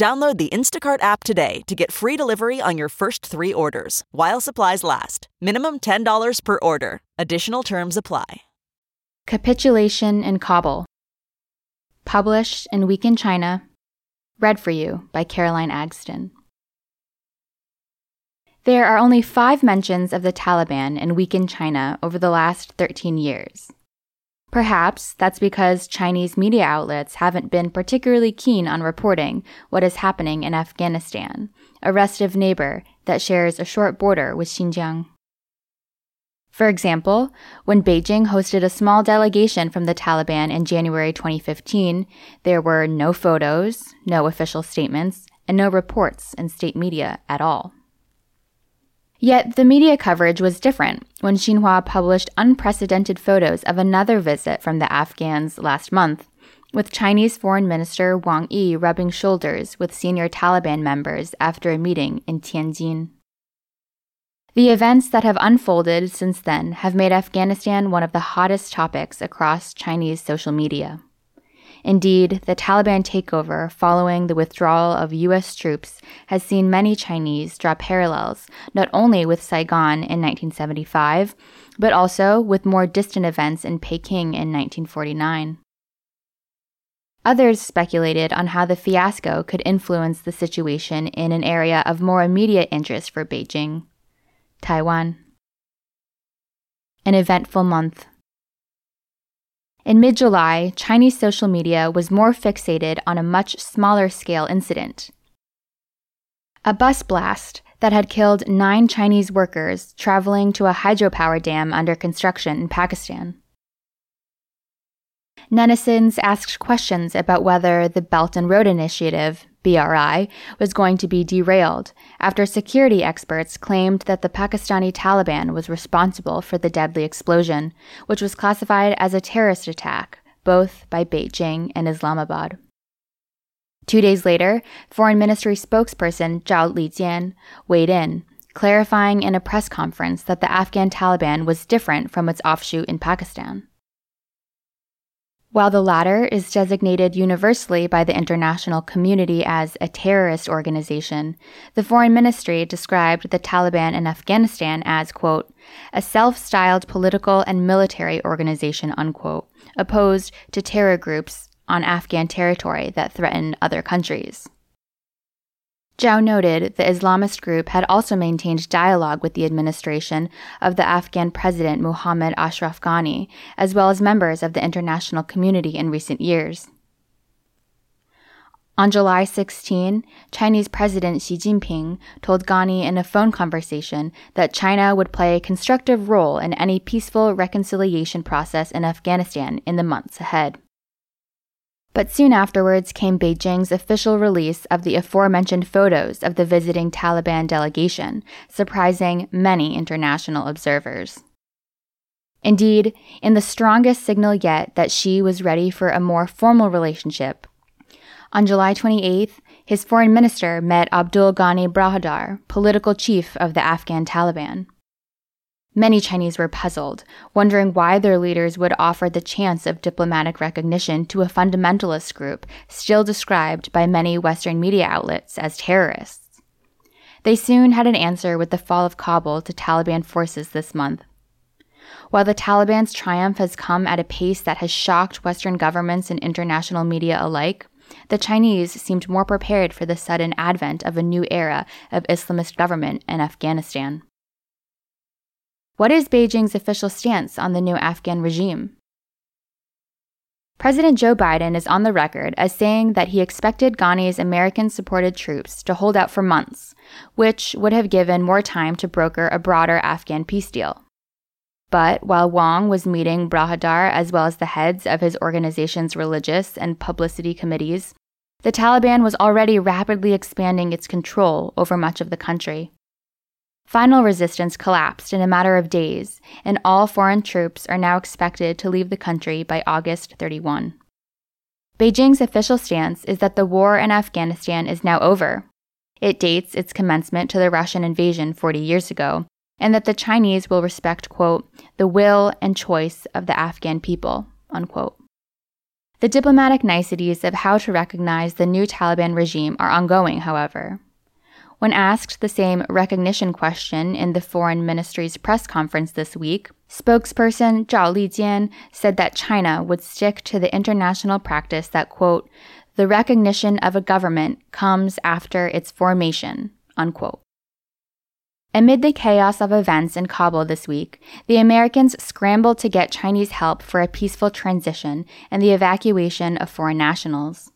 Download the Instacart app today to get free delivery on your first three orders while supplies last. Minimum $10 per order. Additional terms apply. Capitulation in Kabul. Published in Week in China. Read for you by Caroline Agsten. There are only five mentions of the Taliban in Week in China over the last 13 years. Perhaps that's because Chinese media outlets haven't been particularly keen on reporting what is happening in Afghanistan, a restive neighbor that shares a short border with Xinjiang. For example, when Beijing hosted a small delegation from the Taliban in January 2015, there were no photos, no official statements, and no reports in state media at all. Yet the media coverage was different when Xinhua published unprecedented photos of another visit from the Afghans last month, with Chinese Foreign Minister Wang Yi rubbing shoulders with senior Taliban members after a meeting in Tianjin. The events that have unfolded since then have made Afghanistan one of the hottest topics across Chinese social media. Indeed, the Taliban takeover following the withdrawal of U.S. troops has seen many Chinese draw parallels not only with Saigon in 1975, but also with more distant events in Peking in 1949. Others speculated on how the fiasco could influence the situation in an area of more immediate interest for Beijing Taiwan. An eventful month. In mid July, Chinese social media was more fixated on a much smaller scale incident. A bus blast that had killed nine Chinese workers traveling to a hydropower dam under construction in Pakistan. Netizens asked questions about whether the Belt and Road Initiative, BRI, was going to be derailed after security experts claimed that the Pakistani Taliban was responsible for the deadly explosion, which was classified as a terrorist attack, both by Beijing and Islamabad. Two days later, Foreign Ministry spokesperson Zhao Lijian weighed in, clarifying in a press conference that the Afghan Taliban was different from its offshoot in Pakistan. While the latter is designated universally by the international community as a terrorist organization, the foreign ministry described the Taliban in Afghanistan as, quote, a self-styled political and military organization, unquote, opposed to terror groups on Afghan territory that threaten other countries. Zhao noted the Islamist group had also maintained dialogue with the administration of the Afghan President Mohammad Ashraf Ghani, as well as members of the international community in recent years. On July 16, Chinese President Xi Jinping told Ghani in a phone conversation that China would play a constructive role in any peaceful reconciliation process in Afghanistan in the months ahead. But soon afterwards came Beijing's official release of the aforementioned photos of the visiting Taliban delegation, surprising many international observers. Indeed, in the strongest signal yet that Xi was ready for a more formal relationship, on July 28th, his foreign minister met Abdul Ghani Baradar, political chief of the Afghan Taliban. Many Chinese were puzzled, wondering why their leaders would offer the chance of diplomatic recognition to a fundamentalist group still described by many Western media outlets as terrorists. They soon had an answer with the fall of Kabul to Taliban forces this month. While the Taliban's triumph has come at a pace that has shocked Western governments and international media alike, the Chinese seemed more prepared for the sudden advent of a new era of Islamist government in Afghanistan. What is Beijing's official stance on the new Afghan regime? President Joe Biden is on the record as saying that he expected Ghani's American supported troops to hold out for months, which would have given more time to broker a broader Afghan peace deal. But while Wang was meeting Baradar as well as the heads of his organization's religious and publicity committees, The Taliban was already rapidly expanding its control over much of the country. Final resistance collapsed in a matter of days, and all foreign troops are now expected to leave the country by August 31. Beijing's official stance is that the war in Afghanistan is now over. It dates its commencement to the Russian invasion 40 years ago, and that the Chinese will respect, quote, the will and choice of the Afghan people, unquote. The diplomatic niceties of how to recognize the new Taliban regime are ongoing, however. When asked the same recognition question in the Foreign Ministry's press conference this week, spokesperson Zhao Lijian said that China would stick to the international practice that, quote, the recognition of a government comes after its formation, unquote. Amid the chaos of events in Kabul this week, the Americans scrambled to get Chinese help for a peaceful transition and the evacuation of foreign nationals.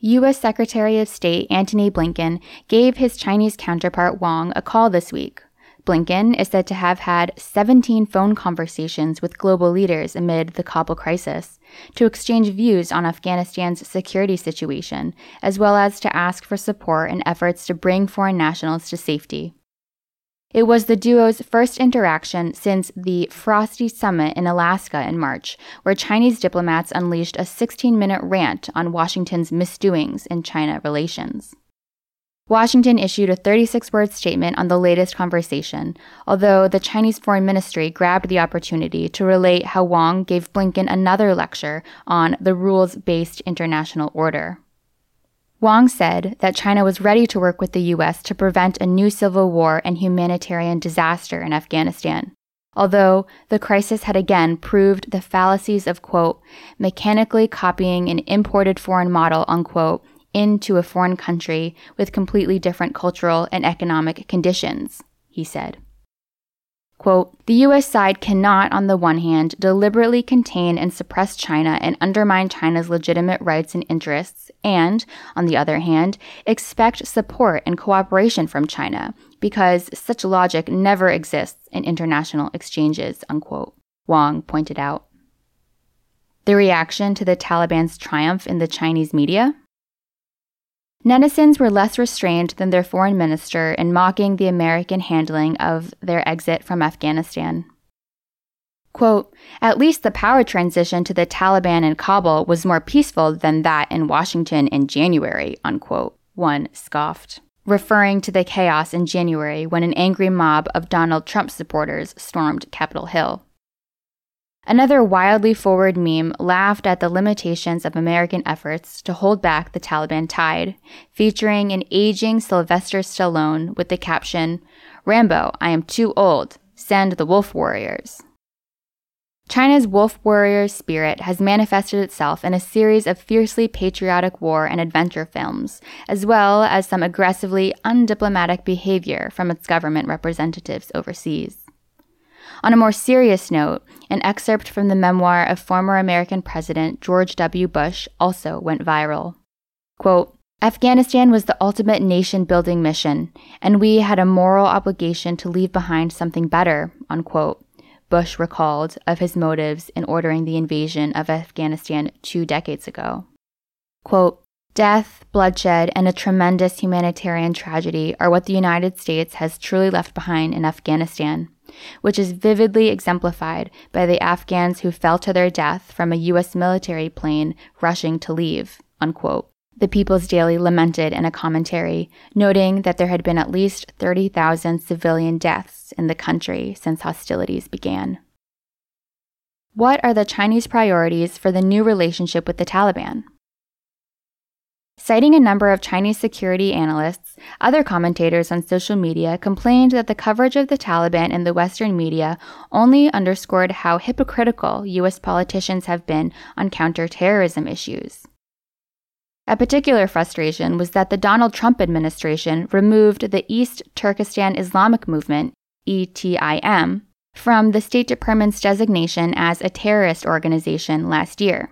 U.S. Secretary of State Antony Blinken gave his Chinese counterpart Wang a call this week. Blinken is said to have had 17 phone conversations with global leaders amid the Kabul crisis to exchange views on Afghanistan's security situation, as well as to ask for support in efforts to bring foreign nationals to safety. It was the duo's first interaction since the Frosty Summit in Alaska in March, where Chinese diplomats unleashed a 16 minute rant on Washington's misdoings in China relations. Washington issued a 36 word statement on the latest conversation, although the Chinese Foreign Ministry grabbed the opportunity to relate how Wang gave Blinken another lecture on the rules based international order. Wang said that China was ready to work with the U.S. to prevent a new civil war and humanitarian disaster in Afghanistan. Although the crisis had again proved the fallacies of, quote, mechanically copying an imported foreign model, unquote, into a foreign country with completely different cultural and economic conditions, he said. Quote, the U.S. side cannot, on the one hand, deliberately contain and suppress China and undermine China's legitimate rights and interests, and, on the other hand, expect support and cooperation from China, because such logic never exists in international exchanges, unquote, Wang pointed out. The reaction to the Taliban's triumph in the Chinese media? Netizens were less restrained than their foreign minister in mocking the American handling of their exit from Afghanistan. Quote, at least the power transition to the Taliban in Kabul was more peaceful than that in Washington in January, unquote, one scoffed, referring to the chaos in January when an angry mob of Donald Trump supporters stormed Capitol Hill. Another wildly forward meme laughed at the limitations of American efforts to hold back the Taliban tide, featuring an aging Sylvester Stallone with the caption, Rambo, I am too old. Send the wolf warriors. China's wolf warrior spirit has manifested itself in a series of fiercely patriotic war and adventure films, as well as some aggressively undiplomatic behavior from its government representatives overseas. On a more serious note, an excerpt from the memoir of former American President George W. Bush also went viral. Quote, Afghanistan was the ultimate nation building mission, and we had a moral obligation to leave behind something better, unquote. Bush recalled of his motives in ordering the invasion of Afghanistan two decades ago. Quote, Death, bloodshed, and a tremendous humanitarian tragedy are what the United States has truly left behind in Afghanistan which is vividly exemplified by the Afghans who fell to their death from a U.S. military plane rushing to leave. Unquote. The People's Daily lamented in a commentary, noting that there had been at least 30,000 civilian deaths in the country since hostilities began. What are the Chinese priorities for the new relationship with the Taliban? Citing a number of Chinese security analysts, other commentators on social media complained that the coverage of the Taliban in the Western media only underscored how hypocritical U.S. politicians have been on counterterrorism issues. A particular frustration was that the Donald Trump administration removed the East Turkestan Islamic Movement, ETIM, from the State Department's designation as a terrorist organization last year.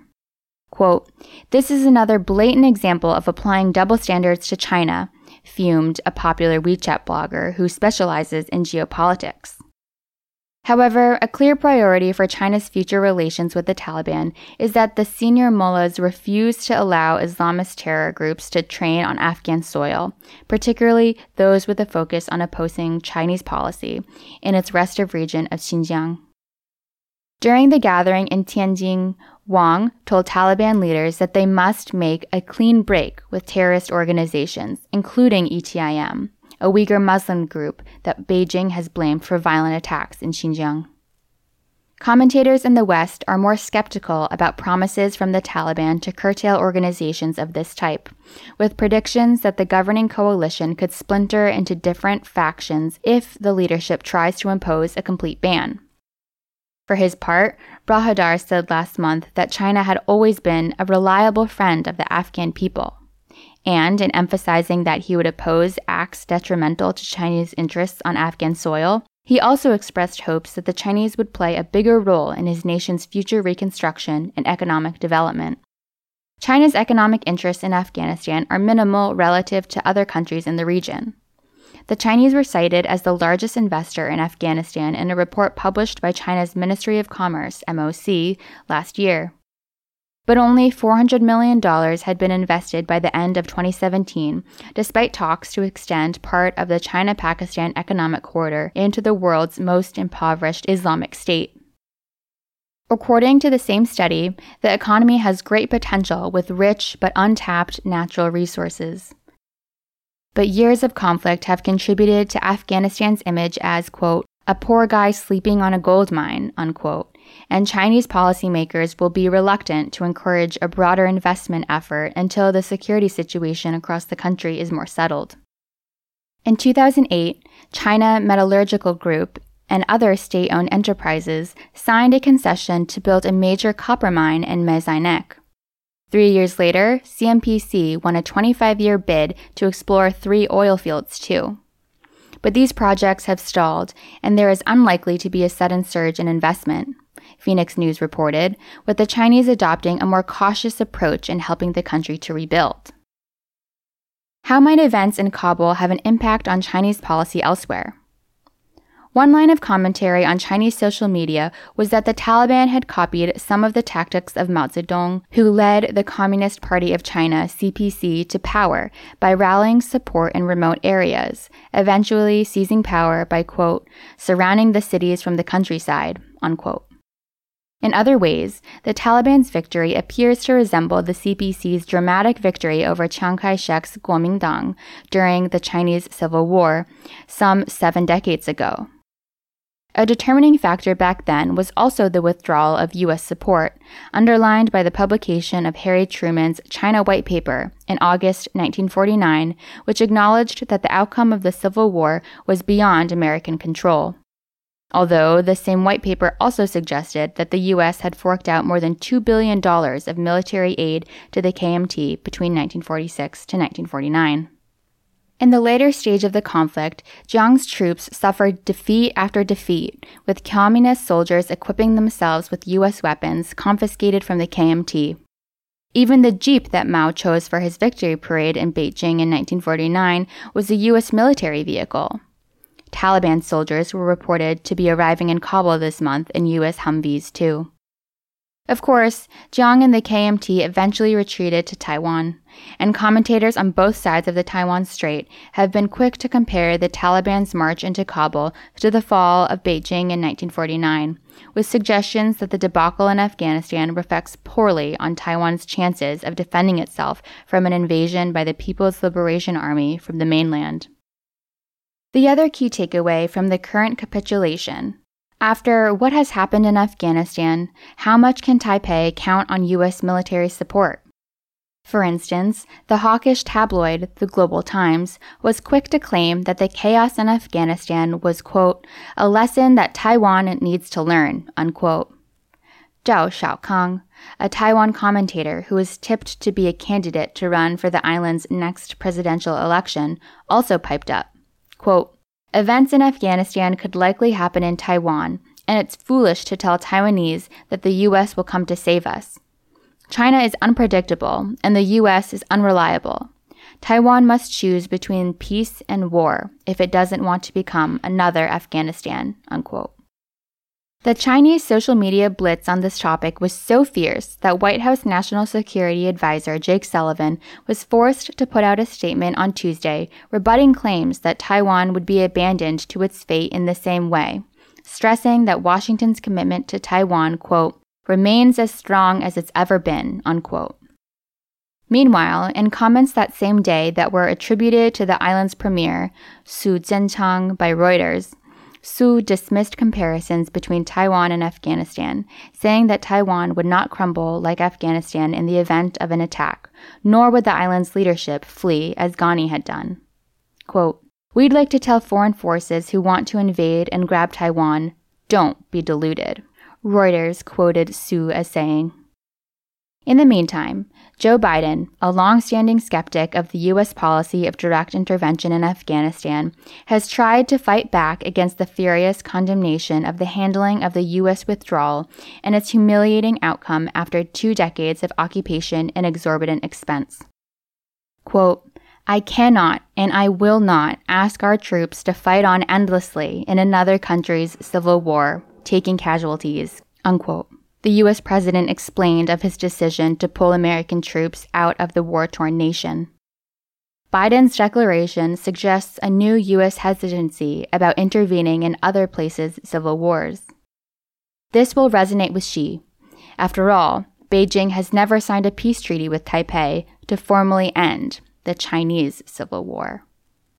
Quote, This is another blatant example of applying double standards to China, fumed a popular WeChat blogger who specializes in geopolitics. However, a clear priority for China's future relations with the Taliban is that the senior mullahs refuse to allow Islamist terror groups to train on Afghan soil, particularly those with a focus on opposing Chinese policy in its restive region of Xinjiang. During the gathering in Tianjin, Wang told Taliban leaders that they must make a clean break with terrorist organizations, including ETIM, a Uyghur Muslim group that Beijing has blamed for violent attacks in Xinjiang. Commentators in the West are more skeptical about promises from the Taliban to curtail organizations of this type, with predictions that the governing coalition could splinter into different factions if the leadership tries to impose a complete ban. For his part, Baradar said last month that China had always been a reliable friend of the Afghan people and in emphasizing that he would oppose acts detrimental to Chinese interests on Afghan soil, he also expressed hopes that the Chinese would play a bigger role in his nation's future reconstruction and economic development. China's economic interests in Afghanistan are minimal relative to other countries in the region. The Chinese were cited as the largest investor in Afghanistan in a report published by China's Ministry of Commerce, MOC, last year but only $400 million had been invested by the end of 2017, despite talks to extend part of the China Pakistan Economic Corridor into the world's most impoverished Islamic state. According to the same study, the economy has great potential with rich but untapped natural resources. But years of conflict have contributed to Afghanistan's image as, quote, a poor guy sleeping on a gold mine, unquote, and Chinese policymakers will be reluctant to encourage a broader investment effort until the security situation across the country is more settled. In 2008, China Metallurgical Group and other state owned enterprises signed a concession to build a major copper mine in Mes Aynak. Three years later, CNPC won a 25 year bid to explore three oil fields too. But these projects have stalled, and there is unlikely to be a sudden surge in investment. Phoenix News reported, with the Chinese adopting a more cautious approach in helping the country to rebuild. How might events in Kabul have an impact on Chinese policy elsewhere? One line of commentary on Chinese social media was that the Taliban had copied some of the tactics of Mao Zedong, who led the Communist Party of China, CPC, to power by rallying support in remote areas, eventually seizing power by, quote, surrounding the cities from the countryside, unquote. In other ways, the Taliban's victory appears to resemble the CPC's dramatic victory over Chiang Kai shek's Kuomintang during the Chinese Civil War some seven decades ago. A determining factor back then was also the withdrawal of U.S. support, underlined by the publication of Harry Truman's China White Paper in August 1949, which acknowledged that the outcome of the Civil War was beyond American control although the same white paper also suggested that the U.S. had forked out more than $2 billion of military aid to the KMT between 1946 to 1949. In the later stage of the conflict, Jiang's troops suffered defeat after defeat, with communist soldiers equipping themselves with U.S. weapons confiscated from the KMT. Even the jeep that Mao chose for his victory parade in Beijing in 1949 was a U.S. military vehicle. Taliban soldiers were reported to be arriving in Kabul this month in U.S. Humvees, too. Of course, Jiang and the KMT eventually retreated to Taiwan, and commentators on both sides of the Taiwan Strait have been quick to compare the Taliban's march into Kabul to the fall of Beijing in 1949, with suggestions that the debacle in Afghanistan reflects poorly on Taiwan's chances of defending itself from an invasion by the People's Liberation Army from the mainland. The other key takeaway from the current capitulation after what has happened in Afghanistan, how much can Taipei count on U.S. military support? For instance, the hawkish tabloid, the Global Times, was quick to claim that the chaos in Afghanistan was, quote, a lesson that Taiwan needs to learn, unquote. Zhao Xiaokang, a Taiwan commentator who is tipped to be a candidate to run for the island's next presidential election, also piped up. Quote, Events in Afghanistan could likely happen in Taiwan, and it's foolish to tell Taiwanese that the U.S. will come to save us. China is unpredictable, and the U.S. is unreliable. Taiwan must choose between peace and war if it doesn't want to become another Afghanistan. Unquote. The Chinese social media blitz on this topic was so fierce that White House National Security Advisor Jake Sullivan was forced to put out a statement on Tuesday rebutting claims that Taiwan would be abandoned to its fate in the same way, stressing that Washington's commitment to Taiwan, quote, remains as strong as it's ever been, unquote. Meanwhile, in comments that same day that were attributed to the island's premier, Su Zhenchang, by Reuters, Su dismissed comparisons between Taiwan and Afghanistan, saying that Taiwan would not crumble like Afghanistan in the event of an attack, nor would the island's leadership flee as Ghani had done. Quote, We'd like to tell foreign forces who want to invade and grab Taiwan, don't be deluded. Reuters quoted Su as saying, in the meantime, Joe Biden, a long-standing skeptic of the U.S. policy of direct intervention in Afghanistan, has tried to fight back against the furious condemnation of the handling of the U.S. withdrawal and its humiliating outcome after two decades of occupation and exorbitant expense. Quote, I cannot and I will not ask our troops to fight on endlessly in another country's civil war, taking casualties, unquote the U.S. president explained of his decision to pull American troops out of the war torn nation. Biden's declaration suggests a new U.S. hesitancy about intervening in other places' civil wars. This will resonate with Xi. After all, Beijing has never signed a peace treaty with Taipei to formally end the Chinese Civil War.